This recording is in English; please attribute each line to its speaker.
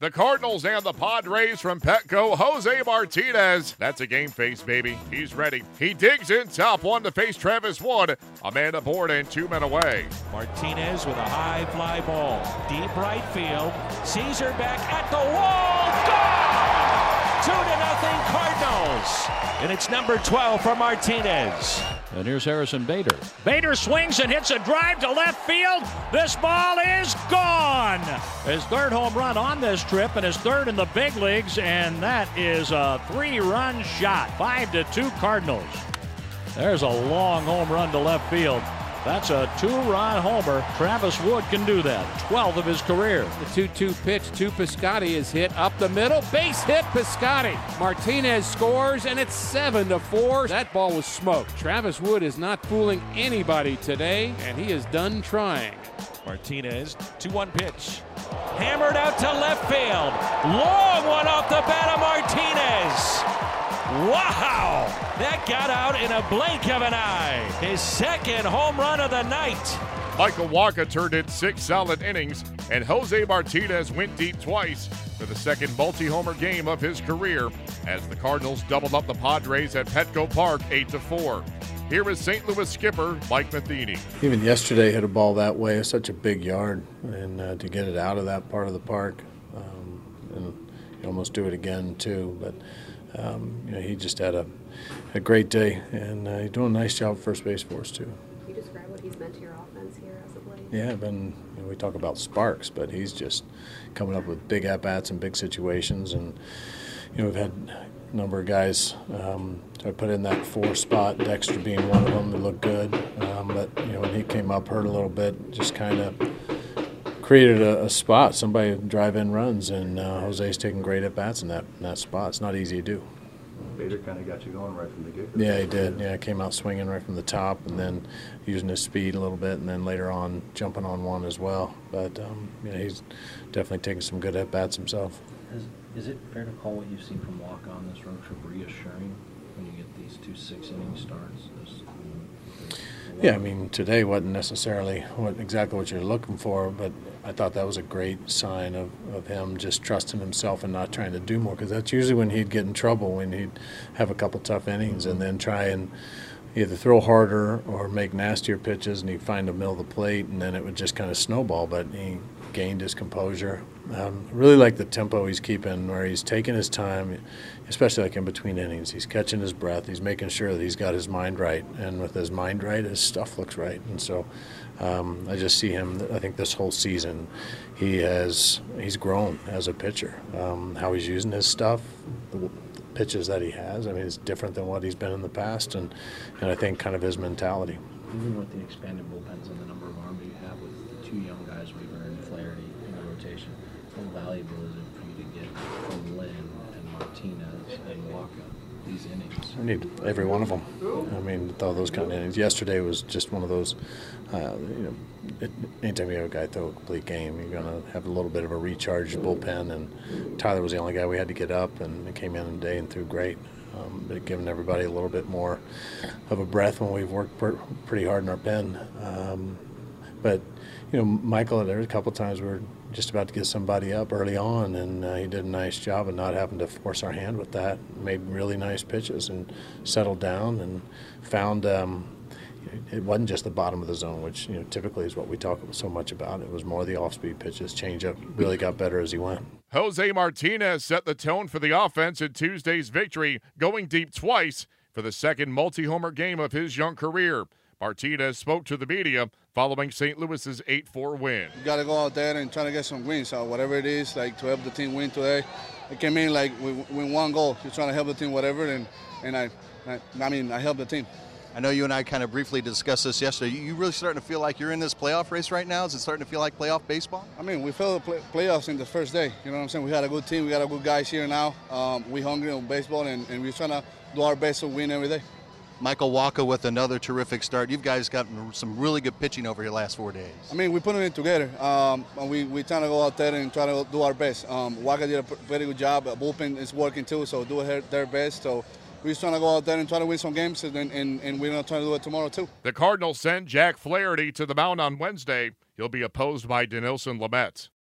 Speaker 1: The Cardinals and the Padres from Petco. Jose Martinez. That's a game face, baby. He's ready. He digs in top one to face Travis Wood. A man aboard and two men away.
Speaker 2: Martinez with a high fly ball. Deep right field. Caesar back at the wall. Gone! Two to nothing Cardinals. And it's number 12 for Martinez.
Speaker 3: And here's Harrison Bader.
Speaker 4: Bader swings and hits a drive to left field. This ball is gone. His third home run on this trip and his third in the big leagues, and that is a three-run shot. Five to two Cardinals. There's a long home run to left field. That's a two-run homer. Travis Wood can do that. 12 of his career.
Speaker 5: The 2-2 pitch to Piscotty is hit up the middle. Base hit Piscotty. Martinez scores and it's 7 to 4. That ball was smoked. Travis Wood is not fooling anybody today and he is done trying.
Speaker 2: Martinez, 2-1 pitch. Hammered out to left field. Long one off the bat of Martinez. Wow! That got out in a blink of an eye. His second home run of the night.
Speaker 1: Michael Wacha turned in six solid innings, and Jose Martinez went deep twice for the second multi homer game of his career as the Cardinals doubled up the Padres at Petco Park 8 to 4. Here is St. Louis skipper Mike Matheny.
Speaker 6: Even yesterday, hit a ball that way. It's such a big yard, and uh, to get it out of that part of the park, um, and almost do it again too. But um, you know, he just had a, a great day, and uh, he's doing a nice job first base for us too.
Speaker 7: Can you describe what he's meant to your offense here as of late?
Speaker 6: Yeah, been you know, we talk about sparks, but he's just coming up with big at bats and big situations, and you know we've had a number of guys. Um, I put in that four spot, Dexter being one of them, that looked good, um, but you know when he came up, hurt a little bit, just kind of created a, a, spot. Somebody drive in runs, and uh, Jose's taking great at bats in that in that spot. It's not easy to do.
Speaker 8: Bader kind of got you going right from the get.
Speaker 6: Yeah, he did. Yeah, came out swinging right from the top, and then using his speed a little bit, and then later on jumping on one as well. But um, you know, he's definitely taking some good at bats himself.
Speaker 9: Is, is it fair to call what you've seen from Wacha on this road trip reassuring when you get these two six inning starts?
Speaker 6: Yeah, I mean today wasn't necessarily what exactly what you're looking for, but I thought that was a great sign of, of him just trusting himself and not trying to do more because that's usually when he'd get in trouble when he'd have a couple tough innings and then try and either throw harder or make nastier pitches and he'd find a middle of the plate and then it would just kind of snowball. But he gained his composure. Um, really like the tempo he's keeping, where he's taking his time, especially like in between innings. He's catching his breath. He's making sure that he's got his mind right, and with his mind right, his stuff looks right. And so, um, I just see him. I think this whole season, he has he's grown as a pitcher. Um, how he's using his stuff, the pitches that he has. I mean, it's different than what he's been in the past, and and I think kind of his mentality.
Speaker 9: Even with the expanded bullpens and the number of arms you have with the two young guys, Weaver and Flaherty in the rotation, how valuable is it for you to get from Lynn and Martinez and Wacha these innings?
Speaker 6: I need every one of them. I mean, all those kind of innings. Yesterday was just one of those. Uh, you know, it, anytime you have a guy throw a complete game, you're going to have a little bit of a recharged bullpen. And Tyler was the only guy we had to get up, and he came in today and threw great. Um, but giving everybody a little bit more of a breath when we've worked per, pretty hard in our pen. Um, but you know, Michael, there a couple times we were just about to get somebody up early on, and uh, he did a nice job of not having to force our hand with that. Made really nice pitches and settled down and found. Um, it wasn't just the bottom of the zone, which you know typically is what we talk so much about. It was more the off-speed pitches. Changeup really got better as he went.
Speaker 1: Jose Martinez set the tone for the offense in Tuesday's victory, going deep twice for the second multi-homer game of his young career. Martinez spoke to the media following St. Louis's 8-4 win.
Speaker 10: You got to go out there and try to get some wins, uh, whatever it is, like to help the team win today. It can mean like we win one goal. You're trying to help the team, whatever, and and I, I, I mean I help the team.
Speaker 8: I know you and I kind of briefly discussed this yesterday. You really starting to feel like you're in this playoff race right now? Is it starting to feel like playoff baseball?
Speaker 10: I mean, we felt the play- playoffs in the first day. You know what I'm saying? We had a good team. We got a good guys here now. Um, we hungry on baseball, and, and we're trying to do our best to win every day.
Speaker 8: Michael Wacha with another terrific start. You guys got some really good pitching over your last four days.
Speaker 10: I mean, we put it together. Um, and we we trying to go out there and try to do our best. Um, Wacha did a very good job. Bullpen is working too, so do their best. So we're just trying to go out there and try to win some games, and, and, and we're going to try to do it tomorrow, too.
Speaker 1: The Cardinals send Jack Flaherty to the mound on Wednesday. He'll be opposed by Dinelson Lamet.